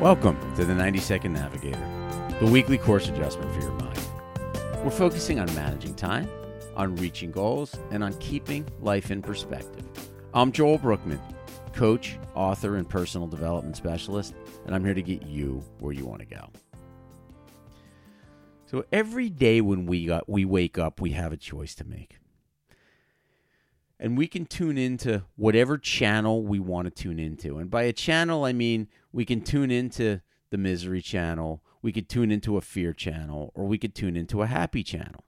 Welcome to the 90 Second Navigator, the weekly course adjustment for your mind. We're focusing on managing time, on reaching goals, and on keeping life in perspective. I'm Joel Brookman, coach, author, and personal development specialist, and I'm here to get you where you want to go. So every day when we got, we wake up, we have a choice to make. And we can tune into whatever channel we want to tune into. And by a channel, I mean we can tune into the misery channel, we could tune into a fear channel, or we could tune into a happy channel.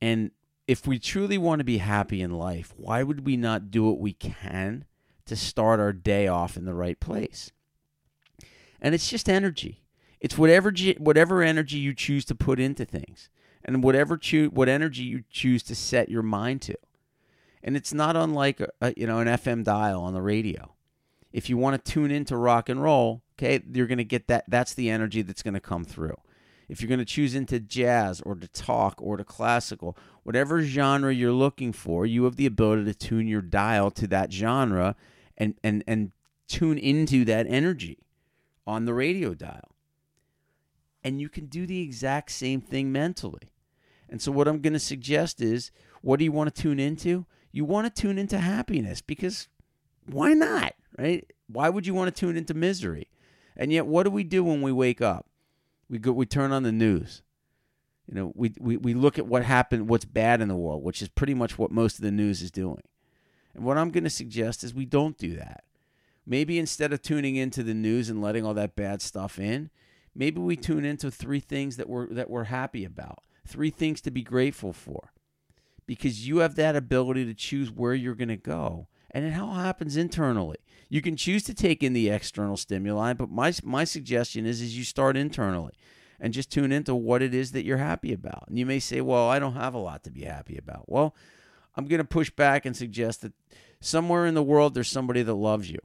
And if we truly want to be happy in life, why would we not do what we can to start our day off in the right place? And it's just energy. It's whatever whatever energy you choose to put into things, and whatever choo- what energy you choose to set your mind to. And it's not unlike a, you know an FM dial on the radio. If you want to tune into rock and roll, okay, you're going to get that. That's the energy that's going to come through. If you're going to choose into jazz or to talk or to classical, whatever genre you're looking for, you have the ability to tune your dial to that genre and and and tune into that energy on the radio dial. And you can do the exact same thing mentally. And so what I'm going to suggest is what do you want to tune into? You want to tune into happiness because why not? Right? Why would you want to tune into misery? And yet what do we do when we wake up? We go we turn on the news. You know, we, we, we look at what happened, what's bad in the world, which is pretty much what most of the news is doing. And what I'm going to suggest is we don't do that. Maybe instead of tuning into the news and letting all that bad stuff in, maybe we tune into three things that we're that we're happy about, three things to be grateful for. Because you have that ability to choose where you're going to go. And it all happens internally. You can choose to take in the external stimuli, but my my suggestion is is you start internally and just tune into what it is that you're happy about. And you may say, "Well, I don't have a lot to be happy about." Well, I'm going to push back and suggest that somewhere in the world there's somebody that loves you,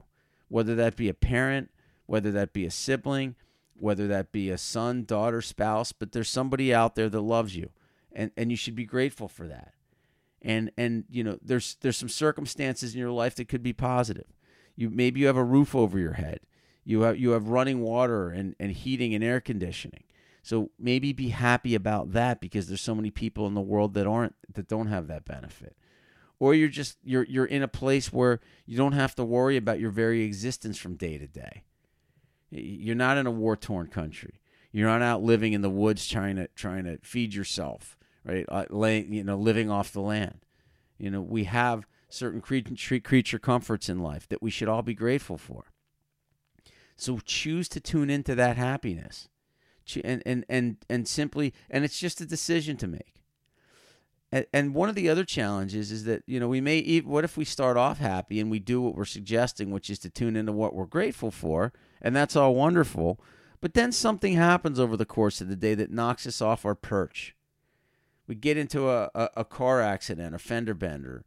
whether that be a parent, whether that be a sibling, whether that be a son, daughter, spouse, but there's somebody out there that loves you. And and you should be grateful for that. And and you know, there's there's some circumstances in your life that could be positive. You maybe you have a roof over your head. You have you have running water and, and heating and air conditioning. So maybe be happy about that because there's so many people in the world that aren't that don't have that benefit. Or you're just you're you're in a place where you don't have to worry about your very existence from day to day. You're not in a war torn country. You're not out living in the woods trying to trying to feed yourself, right? Uh, laying, you know, living off the land. You know, we have certain creature comforts in life that we should all be grateful for. So choose to tune into that happiness. And, and, and, and simply, and it's just a decision to make. And, and one of the other challenges is that, you know, we may, what if we start off happy and we do what we're suggesting, which is to tune into what we're grateful for, and that's all wonderful. But then something happens over the course of the day that knocks us off our perch. We get into a, a, a car accident, a fender bender,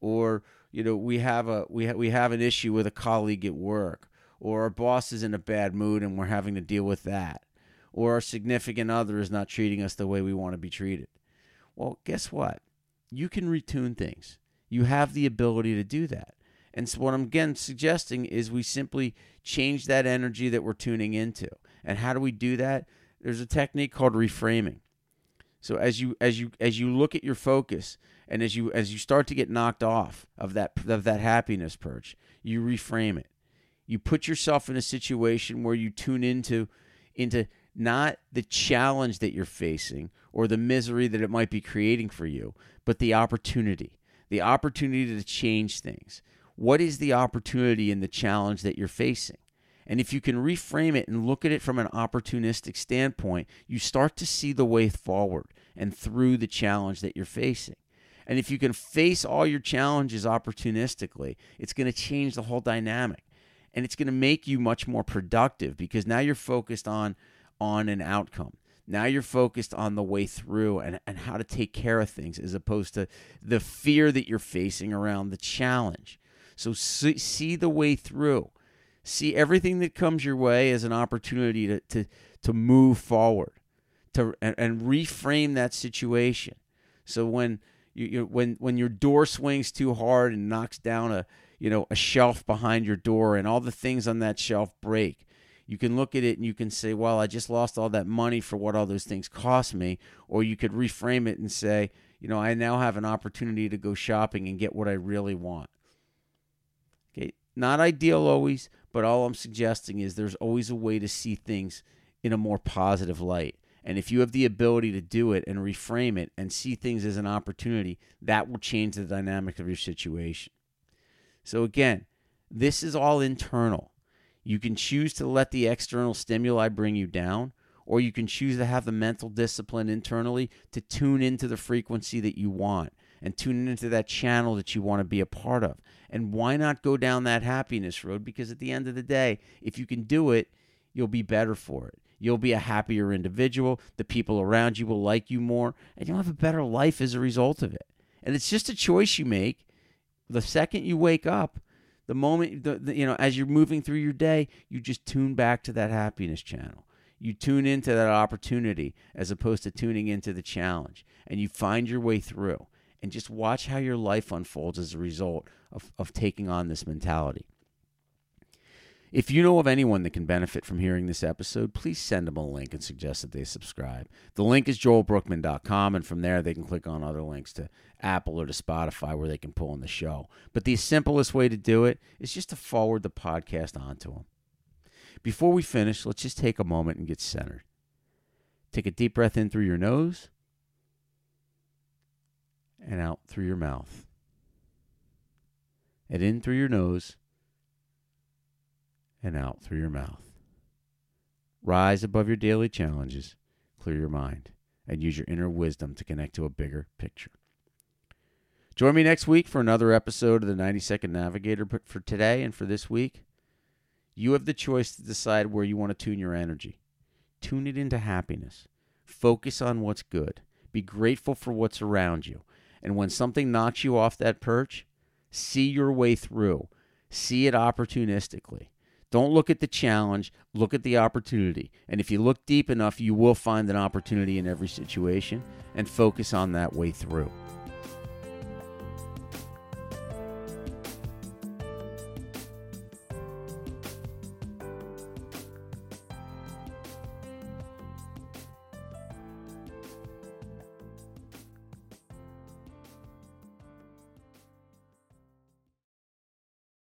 or you know we have a we ha- we have an issue with a colleague at work or our boss is in a bad mood and we're having to deal with that or our significant other is not treating us the way we want to be treated. Well guess what? You can retune things. You have the ability to do that. And so what i'm again suggesting is we simply change that energy that we're tuning into. And how do we do that? There's a technique called reframing so as you as you as you look at your focus and as you as you start to get knocked off of that of that happiness perch, you reframe it. You put yourself in a situation where you tune into into not the challenge that you're facing or the misery that it might be creating for you, but the opportunity. The opportunity to change things. What is the opportunity in the challenge that you're facing? And if you can reframe it and look at it from an opportunistic standpoint, you start to see the way forward and through the challenge that you're facing. And if you can face all your challenges opportunistically, it's going to change the whole dynamic. And it's going to make you much more productive because now you're focused on on an outcome. Now you're focused on the way through and, and how to take care of things as opposed to the fear that you're facing around the challenge. So see, see the way through. See everything that comes your way as an opportunity to, to, to move forward to, and, and reframe that situation. So when you, you when when your door swings too hard and knocks down a you know a shelf behind your door and all the things on that shelf break You can look at it and you can say, well, I just lost all that money for what all those things cost me. Or you could reframe it and say, you know, I now have an opportunity to go shopping and get what I really want. Okay, not ideal always, but all I'm suggesting is there's always a way to see things in a more positive light. And if you have the ability to do it and reframe it and see things as an opportunity, that will change the dynamic of your situation. So, again, this is all internal. You can choose to let the external stimuli bring you down, or you can choose to have the mental discipline internally to tune into the frequency that you want and tune into that channel that you want to be a part of. And why not go down that happiness road? Because at the end of the day, if you can do it, you'll be better for it. You'll be a happier individual. The people around you will like you more, and you'll have a better life as a result of it. And it's just a choice you make. The second you wake up, the moment the, the, you know, as you're moving through your day, you just tune back to that happiness channel. You tune into that opportunity as opposed to tuning into the challenge, and you find your way through. And just watch how your life unfolds as a result of, of taking on this mentality. If you know of anyone that can benefit from hearing this episode, please send them a link and suggest that they subscribe. The link is joelbrookman.com, and from there they can click on other links to Apple or to Spotify where they can pull in the show. But the simplest way to do it is just to forward the podcast onto them. Before we finish, let's just take a moment and get centered. Take a deep breath in through your nose and out through your mouth. And in through your nose and out through your mouth. Rise above your daily challenges, clear your mind, and use your inner wisdom to connect to a bigger picture. Join me next week for another episode of the 90 Second Navigator. But for today and for this week, you have the choice to decide where you want to tune your energy. Tune it into happiness. Focus on what's good. Be grateful for what's around you. And when something knocks you off that perch, see your way through. See it opportunistically. Don't look at the challenge, look at the opportunity. And if you look deep enough, you will find an opportunity in every situation and focus on that way through.